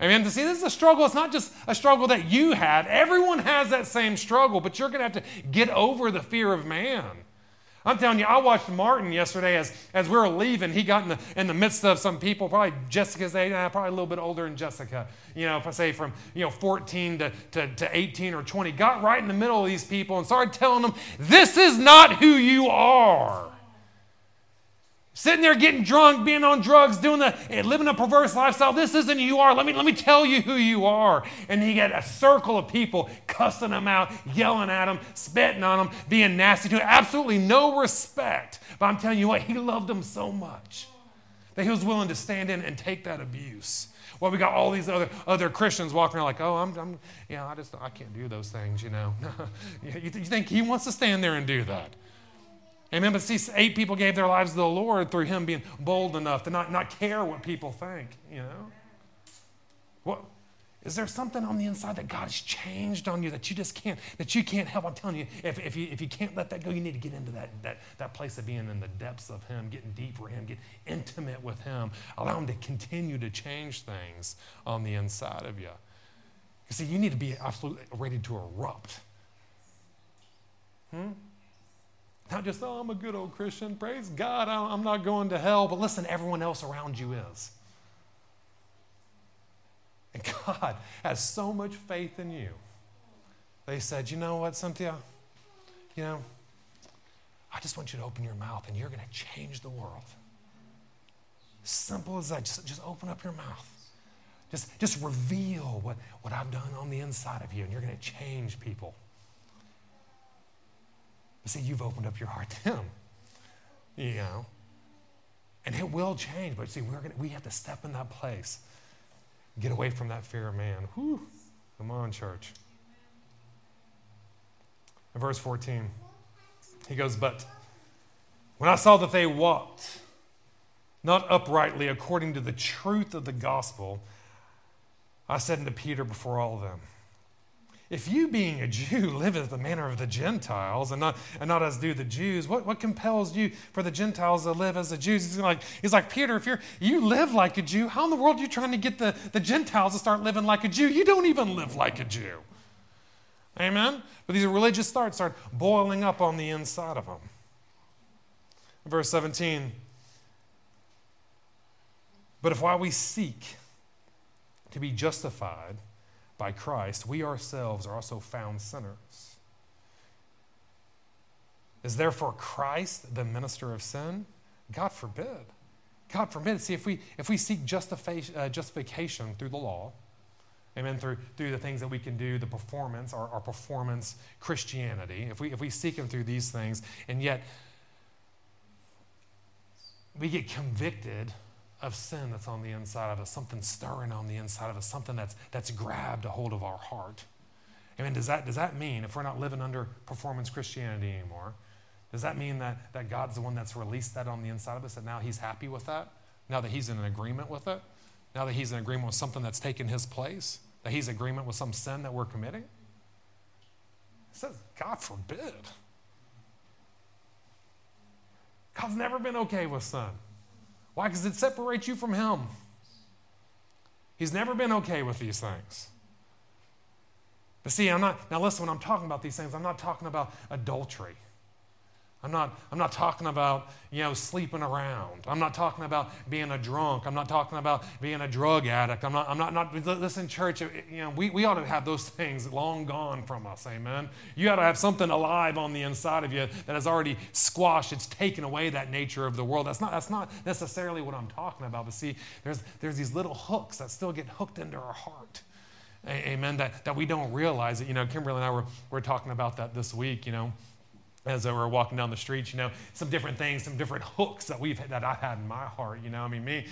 Amen. To see, this is a struggle. It's not just a struggle that you have. Everyone has that same struggle, but you're going to have to get over the fear of man. I'm telling you, I watched Martin yesterday as, as we were leaving. He got in the, in the midst of some people, probably Jessica's age, probably a little bit older than Jessica. You know, if I say from you know 14 to, to, to 18 or 20, got right in the middle of these people and started telling them, This is not who you are. Sitting there getting drunk, being on drugs, doing the eh, living a perverse lifestyle. This isn't who you are. Let me, let me tell you who you are. And he got a circle of people cussing him out, yelling at him, spitting on him, being nasty to him. Absolutely no respect. But I'm telling you what, he loved them so much that he was willing to stand in and take that abuse. Well, we got all these other, other Christians walking around like, oh, I'm, I'm you know, I just, I can't do those things, you know. you, you think he wants to stand there and do that? Amen. But see, eight people gave their lives to the Lord through him being bold enough to not, not care what people think, you know? What is there something on the inside that God has changed on you that you just can't, that you can't help? I'm telling you, if, if you if you can't let that go, you need to get into that, that, that place of being in the depths of Him, getting deeper in Him, get intimate with Him. Allow Him to continue to change things on the inside of you. You see, you need to be absolutely ready to erupt. Hmm? Not just, oh, I'm a good old Christian. Praise God, I'm not going to hell. But listen, everyone else around you is. And God has so much faith in you. They said, you know what, Cynthia? You know, I just want you to open your mouth and you're going to change the world. Simple as that. Just, just open up your mouth. Just, just reveal what, what I've done on the inside of you, and you're going to change people. See, you've opened up your heart to Him. You know? And it will change. But see, we're gonna, we have to step in that place. Get away from that fear of man. Whew. Come on, church. In verse 14, he goes, But when I saw that they walked not uprightly according to the truth of the gospel, I said unto Peter before all of them, if you, being a Jew, live as the manner of the Gentiles and not, and not as do the Jews, what, what compels you for the Gentiles to live as the Jews? He's like, he's like Peter, if you're, you live like a Jew, how in the world are you trying to get the, the Gentiles to start living like a Jew? You don't even live like a Jew. Amen? But these religious thoughts start boiling up on the inside of them. Verse 17 But if while we seek to be justified, by Christ, we ourselves are also found sinners. Is therefore Christ the minister of sin? God forbid. God forbid. See, if we, if we seek justification, uh, justification through the law, amen, through, through the things that we can do, the performance, our, our performance Christianity, if we, if we seek Him through these things, and yet we get convicted of sin that's on the inside of us, something stirring on the inside of us, something that's, that's grabbed a hold of our heart. I mean, does that, does that mean, if we're not living under performance Christianity anymore, does that mean that, that God's the one that's released that on the inside of us, that now He's happy with that? Now that He's in agreement with it? Now that He's in agreement with something that's taken His place? That He's in agreement with some sin that we're committing? It says, God forbid. God's never been okay with sin. Why? Because it separates you from Him. He's never been okay with these things. But see, I'm not, now listen, when I'm talking about these things, I'm not talking about adultery. I'm not, I'm not talking about, you know, sleeping around. I'm not talking about being a drunk. I'm not talking about being a drug addict. I'm not, I'm not, not listen, church, you know, we, we ought to have those things long gone from us, amen? You ought to have something alive on the inside of you that has already squashed, it's taken away that nature of the world. That's not, that's not necessarily what I'm talking about, but see, there's, there's these little hooks that still get hooked into our heart. Amen, that, that we don't realize it. You know, Kimberly and I were, were talking about that this week, you know as we were walking down the streets, you know, some different things, some different hooks that we've that I've had in my heart. You know, I mean, me,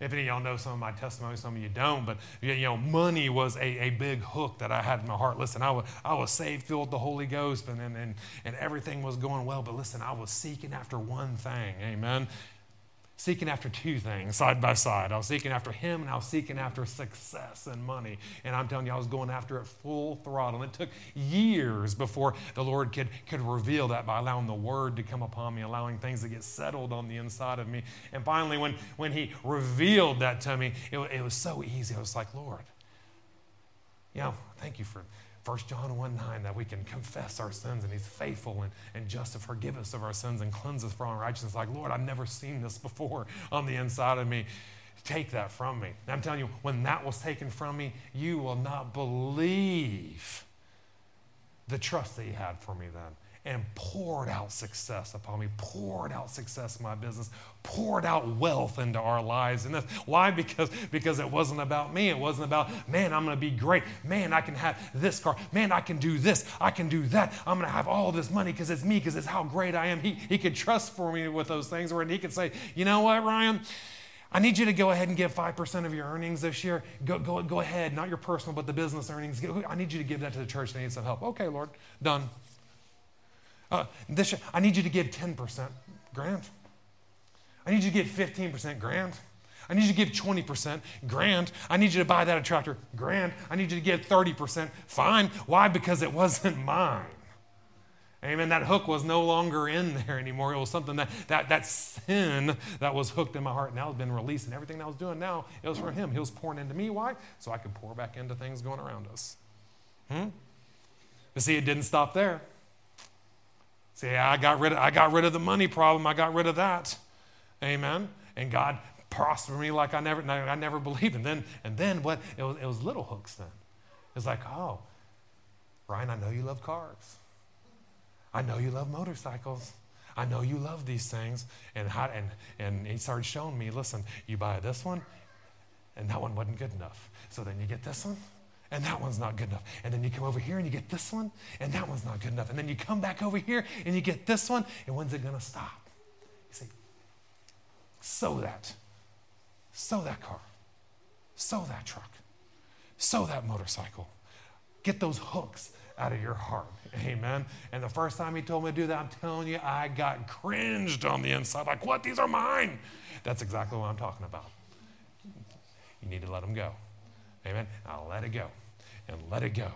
if any of y'all know some of my testimony, some of you don't, but you know, money was a, a big hook that I had in my heart. Listen, I was, I was saved, filled with the Holy Ghost, and, and, and, and everything was going well. But listen, I was seeking after one thing. Amen seeking after two things side by side. I was seeking after him and I was seeking after success and money. And I'm telling you, I was going after it full throttle. And it took years before the Lord could, could reveal that by allowing the word to come upon me, allowing things to get settled on the inside of me. And finally, when, when he revealed that to me, it, it was so easy. I was like, Lord, know, thank you for 1 John 1 9, that we can confess our sins and He's faithful and, and just to forgive us of our sins and cleanse us from unrighteousness. Like, Lord, I've never seen this before on the inside of me. Take that from me. And I'm telling you, when that was taken from me, you will not believe the trust that He had for me then and poured out success upon me, poured out success in my business, poured out wealth into our lives. And this, why? Because, because it wasn't about me. It wasn't about, man, I'm going to be great. Man, I can have this car. Man, I can do this. I can do that. I'm going to have all this money because it's me, because it's how great I am. He, he could trust for me with those things, where he could say, you know what, Ryan? I need you to go ahead and give 5% of your earnings this year. Go, go, go ahead, not your personal, but the business earnings. I need you to give that to the church. They need some help. Okay, Lord, done. Uh, this, I need you to give 10% grant. I need you to give 15% grant. I need you to give 20% grant. I need you to buy that a tractor grant. I need you to give 30% fine. Why? Because it wasn't mine. Amen. That hook was no longer in there anymore. It was something that, that, that sin that was hooked in my heart now has been released. And everything I was doing now, it was for Him. He was pouring into me. Why? So I could pour back into things going around us. Hmm? But see, it didn't stop there. See, I got rid of, I got rid of the money problem. I got rid of that. Amen. And God prospered me like I never, I never believed. And then, and then what? It was, it was little hooks then. It's like, oh, Ryan, I know you love cars. I know you love motorcycles. I know you love these things. And, how, and, and he started showing me, listen, you buy this one, and that one wasn't good enough. So then you get this one, and that one's not good enough. And then you come over here and you get this one, and that one's not good enough. And then you come back over here and you get this one, and when's it to stop? You say, sow that. Sow that car. Sow that truck. Sow that motorcycle. Get those hooks out of your heart. Amen. And the first time he told me to do that, I'm telling you, I got cringed on the inside. Like, what? These are mine. That's exactly what I'm talking about. You need to let them go. Amen. I'll let it go and let it go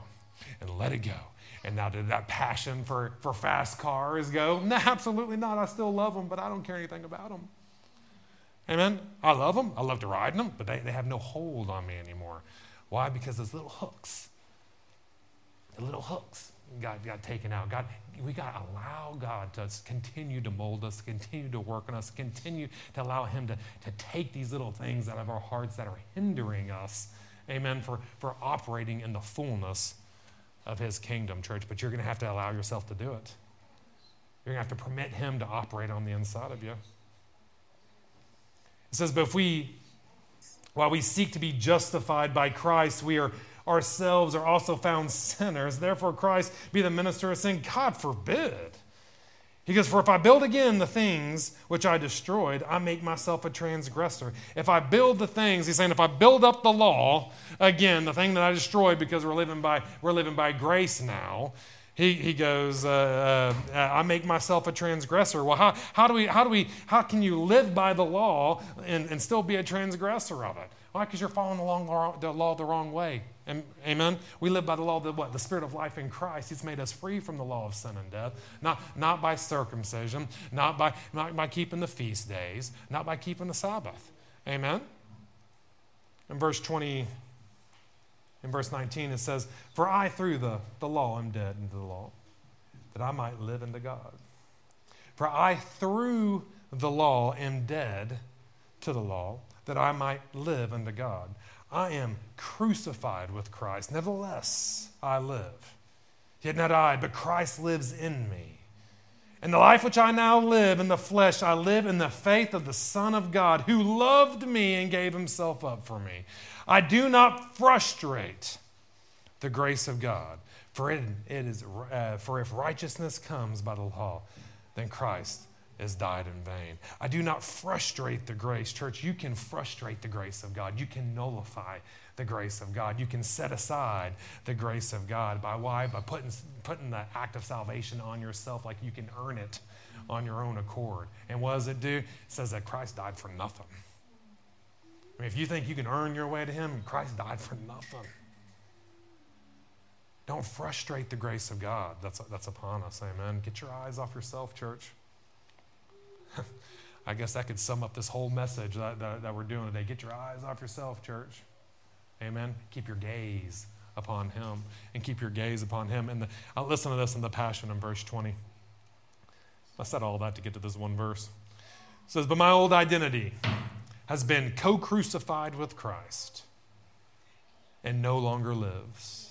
and let it go. And now, did that passion for, for fast cars go? No, absolutely not. I still love them, but I don't care anything about them. Amen. I love them. I love to ride in them, but they, they have no hold on me anymore. Why? Because those little hooks, the little hooks got, got taken out. God, we got to allow God to continue to mold us, continue to work on us, continue to allow Him to, to take these little things out of our hearts that are hindering us amen, for, for operating in the fullness of his kingdom, church. But you're going to have to allow yourself to do it. You're going to have to permit him to operate on the inside of you. It says, But if we, while we seek to be justified by Christ, we are ourselves are also found sinners. Therefore, Christ be the minister of sin. God forbid. He goes, For if I build again the things which I destroyed, I make myself a transgressor. If I build the things, he's saying, if I build up the law, again, the thing that I destroyed because we're living by, we're living by grace now, he, he goes, uh, uh, I make myself a transgressor. Well, how, how, do we, how, do we, how can you live by the law and, and still be a transgressor of it? Why? Because you're following along the law the wrong way. Amen. We live by the law of the what? The spirit of life in Christ. He's made us free from the law of sin and death. Not, not by circumcision, not by, not by keeping the feast days, not by keeping the Sabbath. Amen. In verse 20, in verse 19, it says, For I through the, the law am dead into the law, that I might live into God. For I through the law am dead to the law, that I might live unto God. I am crucified with Christ. Nevertheless, I live. Yet not I, but Christ lives in me. And the life which I now live in the flesh, I live in the faith of the Son of God who loved me and gave himself up for me. I do not frustrate the grace of God, for, it, it is, uh, for if righteousness comes by the law, then Christ is died in vain. I do not frustrate the grace. Church, you can frustrate the grace of God. You can nullify the grace of God. You can set aside the grace of God. By why? By putting, putting the act of salvation on yourself like you can earn it on your own accord. And what does it do? It says that Christ died for nothing. I mean, if you think you can earn your way to Him, Christ died for nothing. Don't frustrate the grace of God that's, that's upon us. Amen. Get your eyes off yourself, church. I guess that could sum up this whole message that, that, that, we're doing today. Get your eyes off yourself, church. Amen. Keep your gaze upon Him and keep your gaze upon Him. And the, I'll listen to this in the Passion in verse 20. I said all that to get to this one verse. It says, But my old identity has been co crucified with Christ and no longer lives.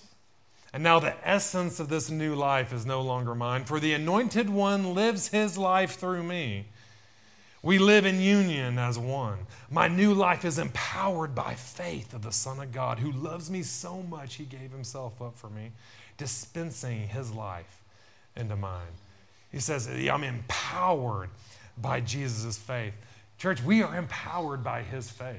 And now the essence of this new life is no longer mine, for the anointed one lives his life through me. We live in union as one. My new life is empowered by faith of the Son of God who loves me so much he gave himself up for me, dispensing his life into mine. He says, I'm empowered by Jesus' faith. Church, we are empowered by his faith.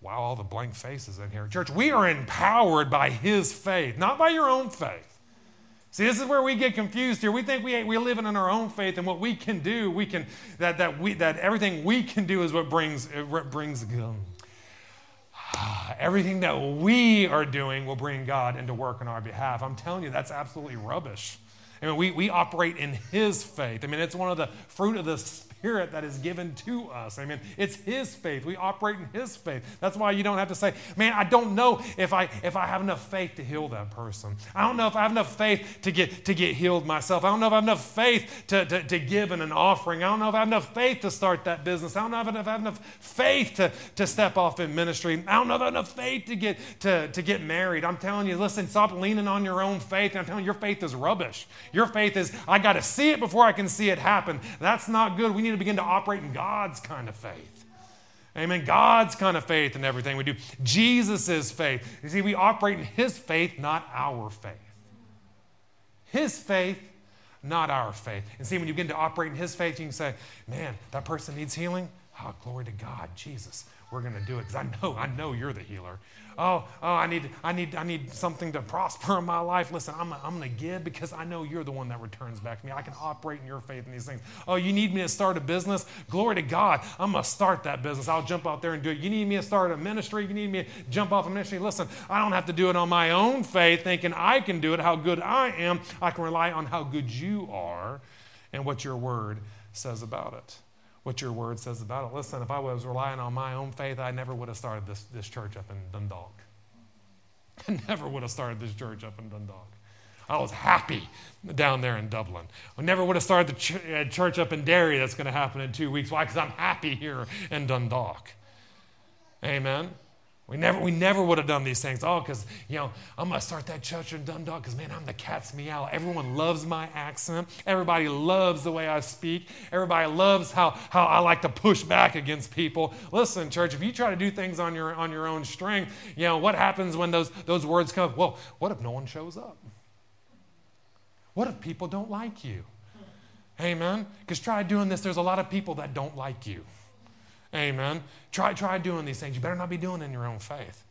Wow, all the blank faces in here. Church, we are empowered by his faith, not by your own faith. See, this is where we get confused here. We think we, we're living in our own faith and what we can do, we can, that, that, we, that everything we can do is what brings, brings um, everything that we are doing will bring God into work on our behalf. I'm telling you, that's absolutely rubbish. I mean, we, we operate in His faith. I mean, it's one of the fruit of the Spirit that is given to us. Amen. it's His faith. We operate in His faith. That's why you don't have to say, man, I don't know if I if I have enough faith to heal that person. I don't know if I have enough faith to get to get healed myself. I don't know if I have enough faith to, to, to give in an offering. I don't know if I have enough faith to start that business. I don't know if I have enough faith to, to step off in ministry. I don't know if I have enough faith to get to, to get married. I'm telling you, listen, stop leaning on your own faith. I'm telling you, your faith is rubbish. Your faith is, I got to see it before I can see it happen. That's not good. We need to begin to operate in God's kind of faith. Amen. God's kind of faith in everything we do. Jesus' faith. You see, we operate in His faith, not our faith. His faith, not our faith. And see, when you begin to operate in His faith, you can say, man, that person needs healing. Oh, glory to God, Jesus. We're going to do it because I know, I know you're the healer oh, oh, I need, I need, I need something to prosper in my life. Listen, I'm, I'm going to give because I know you're the one that returns back to me. I can operate in your faith in these things. Oh, you need me to start a business? Glory to God. I'm going to start that business. I'll jump out there and do it. You need me to start a ministry? You need me to jump off a ministry? Listen, I don't have to do it on my own faith, thinking I can do it, how good I am. I can rely on how good you are and what your word says about it what your word says about it. Listen, if I was relying on my own faith, I never would have started this, this church up in Dundalk. I never would have started this church up in Dundalk. I was happy down there in Dublin. I never would have started the ch- uh, church up in Derry that's going to happen in two weeks. Why? Because I'm happy here in Dundalk. Amen. We never, we never would have done these things. Oh, because, you know, I'm going to start that church in Dundalk because, man, I'm the cat's meow. Everyone loves my accent. Everybody loves the way I speak. Everybody loves how, how I like to push back against people. Listen, church, if you try to do things on your, on your own strength, you know, what happens when those, those words come? Well, what if no one shows up? What if people don't like you? Amen? Because try doing this. There's a lot of people that don't like you. Amen. Try, try doing these things. You better not be doing it in your own faith.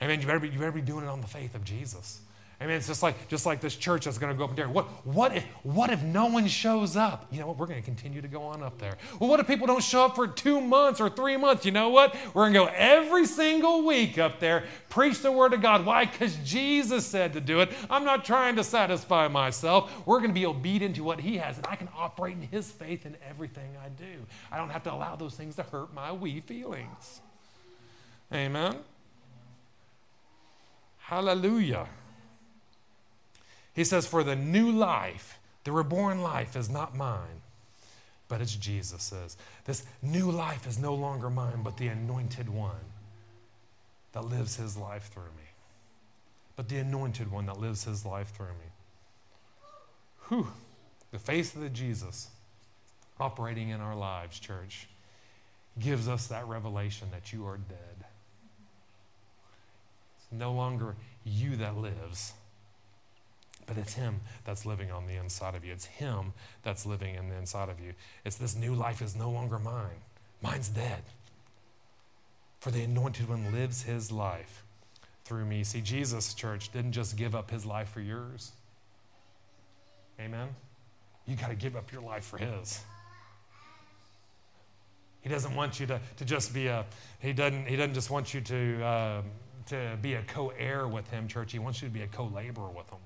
Amen. You better be, you better be doing it on the faith of Jesus. I mean, it's just like just like this church that's going to go up there. What what if what if no one shows up? You know what? We're going to continue to go on up there. Well, what if people don't show up for two months or three months? You know what? We're going to go every single week up there, preach the word of God. Why? Because Jesus said to do it. I'm not trying to satisfy myself. We're going to be obedient to what He has, and I can operate in His faith in everything I do. I don't have to allow those things to hurt my wee feelings. Amen. Hallelujah. He says, For the new life, the reborn life is not mine, but it's Jesus's. This new life is no longer mine, but the anointed one that lives his life through me. But the anointed one that lives his life through me. Whew. The face of the Jesus operating in our lives, church, gives us that revelation that you are dead. It's no longer you that lives But it's Him that's living on the inside of you. It's Him that's living in the inside of you. It's this new life is no longer mine, mine's dead. For the anointed one lives his life through me. See, Jesus, church, didn't just give up his life for yours. Amen? You got to give up your life for his. He doesn't want you to, to just be a, he doesn't, he doesn't just want you to, uh, to be a co heir with him, church. He wants you to be a co laborer with him.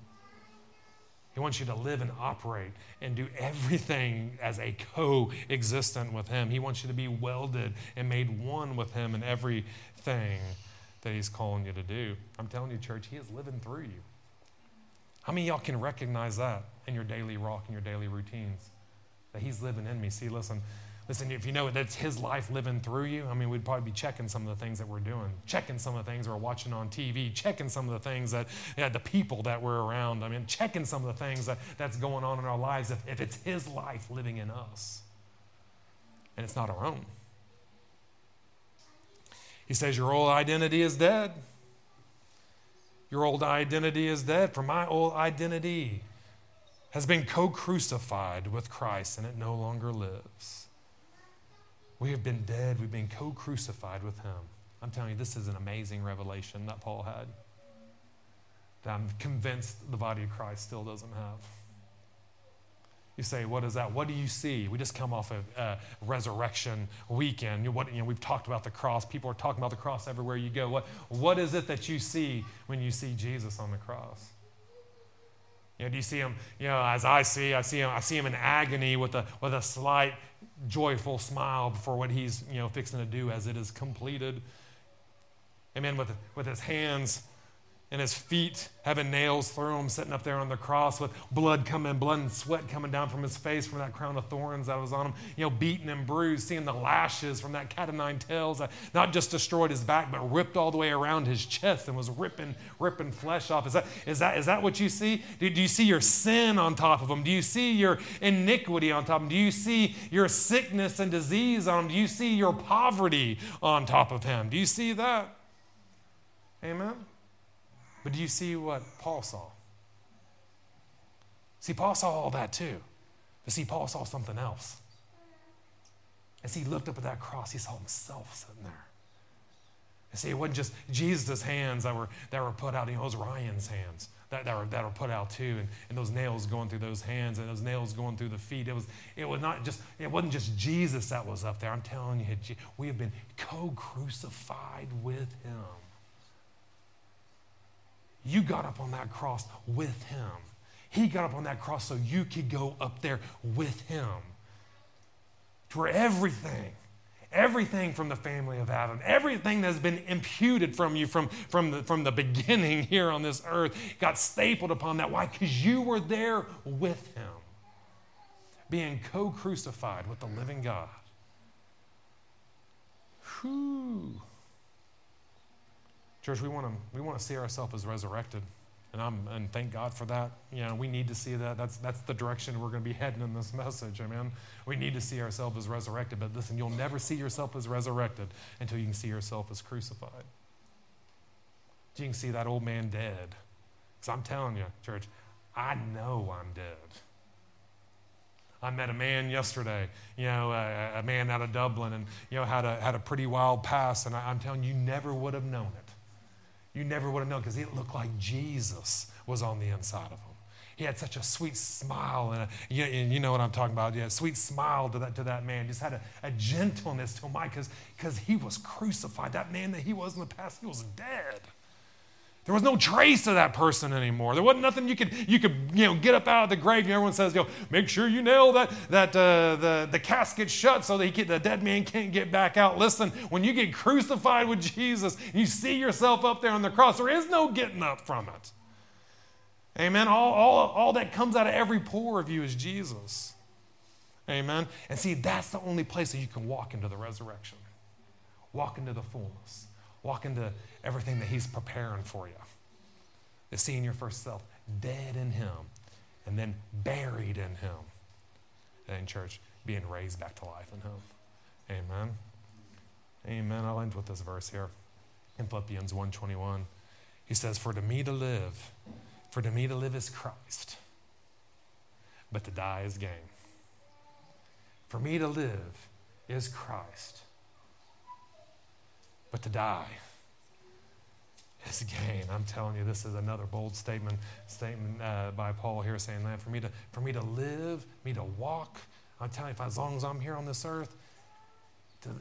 He wants you to live and operate and do everything as a co-existent with him. He wants you to be welded and made one with him in everything that he's calling you to do. I'm telling you, church, he is living through you. How many y'all can recognize that in your daily walk, in your daily routines? That he's living in me. See, listen, Listen, if you know it, that's His life living through you, I mean, we'd probably be checking some of the things that we're doing, checking some of the things we're watching on TV, checking some of the things that, yeah, the people that we're around. I mean, checking some of the things that, that's going on in our lives if, if it's His life living in us and it's not our own. He says, Your old identity is dead. Your old identity is dead. For my old identity has been co crucified with Christ and it no longer lives. We have been dead. We've been co crucified with him. I'm telling you, this is an amazing revelation that Paul had that I'm convinced the body of Christ still doesn't have. You say, what is that? What do you see? We just come off of uh, resurrection weekend. What, you know, we've talked about the cross. People are talking about the cross everywhere you go. What, what is it that you see when you see Jesus on the cross? You know, do you see him, you know, as I see, I see him, I see him in agony with a, with a slight joyful smile for what he's, you know, fixing to do as it is completed. Amen. With, with his hands and his feet having nails through them, sitting up there on the cross with blood coming, blood and sweat coming down from his face from that crown of thorns that was on him, you know, beaten and bruised, seeing the lashes from that cat of nine tails that not just destroyed his back, but ripped all the way around his chest and was ripping, ripping flesh off. Is that, is that, is that what you see? Do, do you see your sin on top of him? Do you see your iniquity on top of him? Do you see your sickness and disease on him? Do you see your poverty on top of him? Do you see that? Amen. But do you see what Paul saw? See, Paul saw all that too. But see, Paul saw something else. As he looked up at that cross, he saw himself sitting there. You see, it wasn't just Jesus' hands that were, that were put out, you know, it was Ryan's hands that, that, were, that were put out too, and, and those nails going through those hands and those nails going through the feet. It was, it was not just, it wasn't just Jesus that was up there. I'm telling you, we have been co-crucified with him. You got up on that cross with him. He got up on that cross so you could go up there with him. For everything, everything from the family of Adam, everything that's been imputed from you from, from, the, from the beginning here on this earth got stapled upon that. Why? Because you were there with him, being co crucified with the living God. Whew. Church, we want to we want to see ourselves as resurrected, and I'm and thank God for that. You know, we need to see that. That's that's the direction we're going to be heading in this message. Amen. We need to see ourselves as resurrected. But listen, you'll never see yourself as resurrected until you can see yourself as crucified. You can see that old man dead. Because I'm telling you, church, I know I'm dead. I met a man yesterday, you know, a, a, man out of Dublin, and you know had a had a pretty wild past, and I, I'm telling you, you never would have known it. You never would have known because it looked like Jesus was on the inside of him. He had such a sweet smile, and, a, you, and you know what I'm talking about. Yeah, sweet smile to that, to that man. Just had a, a gentleness to him. Because he was crucified. That man that he was in the past, he was dead. There was no trace of that person anymore. There wasn't nothing you could you could you know get up out of the grave. And everyone says, "Go make sure you nail that that uh, the the casket shut so that can, the dead man can't get back out." Listen, when you get crucified with Jesus, you see yourself up there on the cross. There is no getting up from it. Amen. All, all, all that comes out of every pore of you is Jesus. Amen. And see, that's the only place that you can walk into the resurrection, walk into the fullness. Walk into everything that He's preparing for you. The seeing your first self dead in Him and then buried in Him. And in church, being raised back to life in Him. Amen. Amen. I'll end with this verse here in Philippians 1:21. He says, For to me to live For to me to live is Christ, but to die is gain. For me to live is Christ, but to die is gain. I'm telling you, this is another bold statement statement uh, by Paul here saying that for me to for me to live, me to walk. I'm telling you, as long as I'm here on this earth,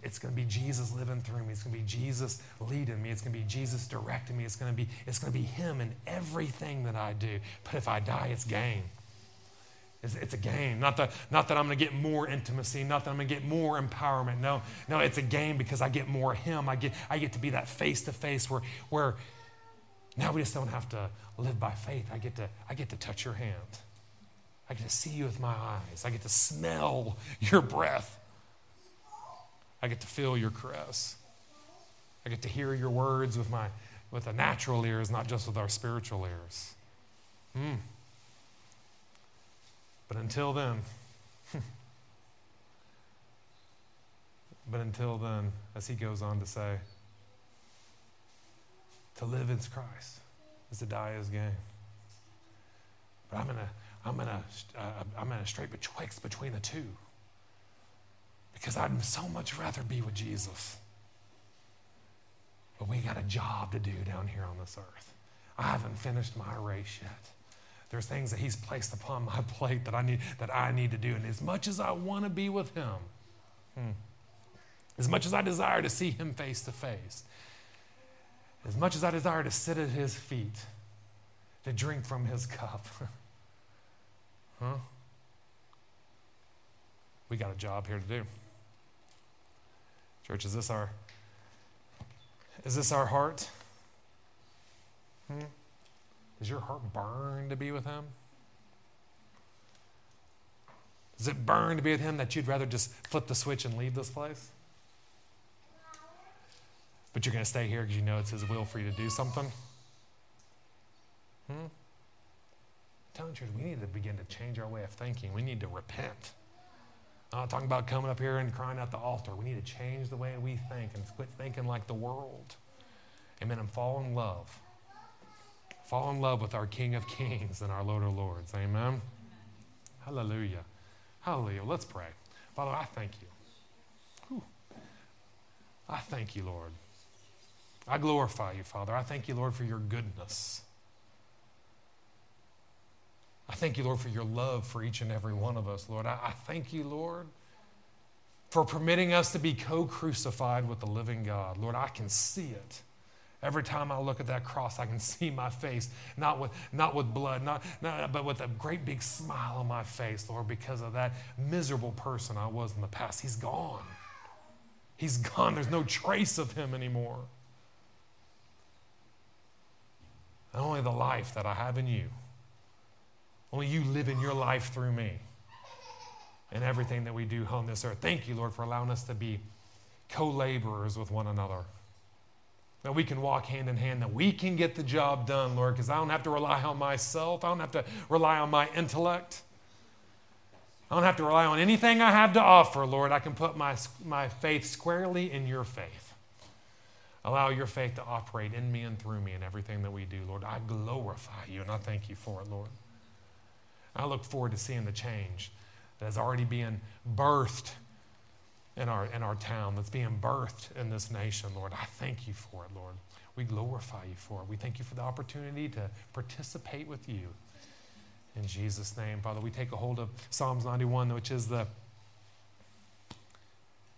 it's going to be Jesus living through me. It's going to be Jesus leading me. It's going to be Jesus directing me. It's going to be it's going to be Him in everything that I do. But if I die, it's gain. It's, it's a game. Not that, not that I'm going to get more intimacy, not that I'm going to get more empowerment. No, no, it's a game because I get more of Him. I get, I get to be that face to face where, where now we just don't have to live by faith. I get, to, I get to touch your hand. I get to see you with my eyes. I get to smell your breath. I get to feel your caress. I get to hear your words with my with the natural ears, not just with our spiritual ears. Hmm. But until then, but until then, as he goes on to say, to live is Christ, is to die is gain. But I'm in a, I'm in a, uh, I'm in a straight betwixt between the two. Because I'd so much rather be with Jesus. But we got a job to do down here on this earth. I haven't finished my race yet. There's things that He's placed upon my plate that I need, that I need to do. And as much as I want to be with Him, hmm, as much as I desire to see Him face to face, as much as I desire to sit at His feet, to drink from His cup, huh? We got a job here to do. Church, is this our is this our heart? Hmm? Does your heart burn to be with Him? Does it burn to be with Him that you'd rather just flip the switch and leave this place? But you're going to stay here because you know it's His will for you to do something? Hmm? I'm telling you, we need to begin to change our way of thinking. We need to repent. I'm not talking about coming up here and crying at the altar. We need to change the way we think and quit thinking like the world. Amen. And fall in love Fall in love with our King of Kings and our Lord of Lords. Amen. Hallelujah. Hallelujah. Let's pray. Father, I thank you. Whew. I thank you, Lord. I glorify you, Father. I thank you, Lord, for your goodness. I thank you, Lord, for your love for each and every one of us, Lord. I, I thank you, Lord, for permitting us to be co crucified with the living God. Lord, I can see it. Every time I look at that cross, I can see my face, not with, not with blood, not, not, but with a great big smile on my face, Lord, because of that miserable person I was in the past. He's gone. He's gone. There's no trace of him anymore. And only the life that I have in you. Only you live in your life through me and everything that we do on this earth. Thank you, Lord, for allowing us to be co laborers with one another that we can walk hand in hand, that we can get the job done, Lord, because I don't have to rely on myself. I don't have to rely on my intellect. I don't have to rely on anything I have to offer, Lord. I can put my, my faith squarely in your faith. Allow your faith to operate in me and through me in everything that we do, Lord. I glorify you and I thank you for it, Lord. I look forward to seeing the change that is already being birthed in our, in our town that's being birthed in this nation, Lord. I thank you for it, Lord. We glorify you for it. We thank you for the opportunity to participate with you. In Jesus' name, Father, we take a hold of Psalms 91, which is the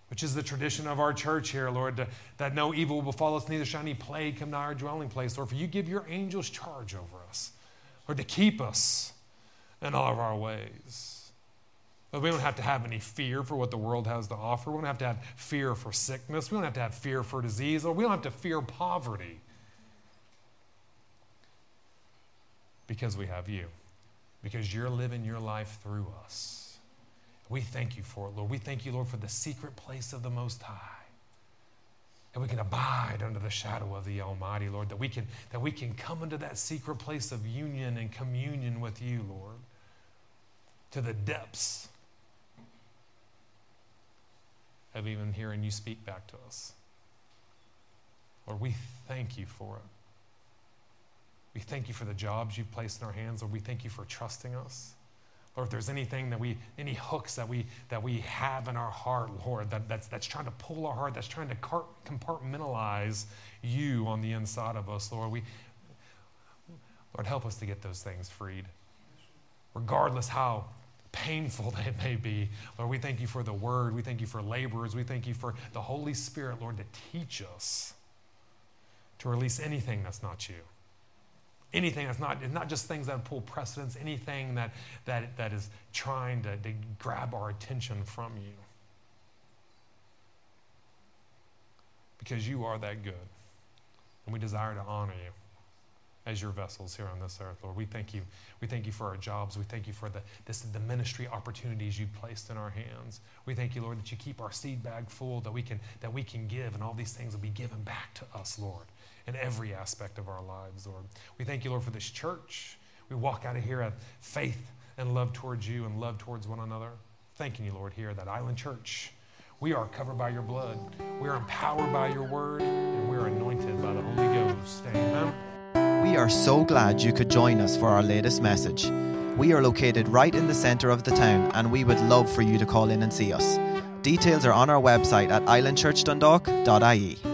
which is the tradition of our church here, Lord, to, that no evil will befall us, neither shall any plague come to our dwelling place. Lord, for you give your angels charge over us, Lord, to keep us in all of our ways. We don't have to have any fear for what the world has to offer. We don't have to have fear for sickness. We don't have to have fear for disease, or we don't have to fear poverty because we have you, because you're living your life through us. We thank you for it, Lord. We thank you, Lord, for the secret place of the Most High. That we can abide under the shadow of the Almighty, Lord. That we can, that we can come into that secret place of union and communion with you, Lord. To the depths of even hearing you speak back to us. Lord, we thank you for it. We thank you for the jobs you've placed in our hands, Lord. We thank you for trusting us. Lord, if there's anything that we, any hooks that we that we have in our heart, Lord, that, that's that's trying to pull our heart, that's trying to compartmentalize you on the inside of us, Lord, we Lord, help us to get those things freed. Regardless how painful they may be. Lord, we thank you for the word. We thank you for laborers. We thank you for the Holy Spirit, Lord, to teach us to release anything that's not you. Anything that's not, not just things that pull precedence, anything that, that, that is trying to, to grab our attention from you. Because you are that good. And we desire to honor you as your vessels here on this earth, Lord. We thank you. We thank you for our jobs. We thank you for the, this, the ministry opportunities you've placed in our hands. We thank you, Lord, that you keep our seed bag full, that we can, that we can give, and all these things will be given back to us, Lord in every aspect of our lives, Lord. We thank you, Lord, for this church. We walk out of here with faith and love towards you and love towards one another. Thanking you, Lord, here, that Island Church. We are covered by your blood. We are empowered by your word, and we are anointed by the Holy Ghost. Amen. We are so glad you could join us for our latest message. We are located right in the center of the town, and we would love for you to call in and see us. Details are on our website at islandchurchdundalk.ie.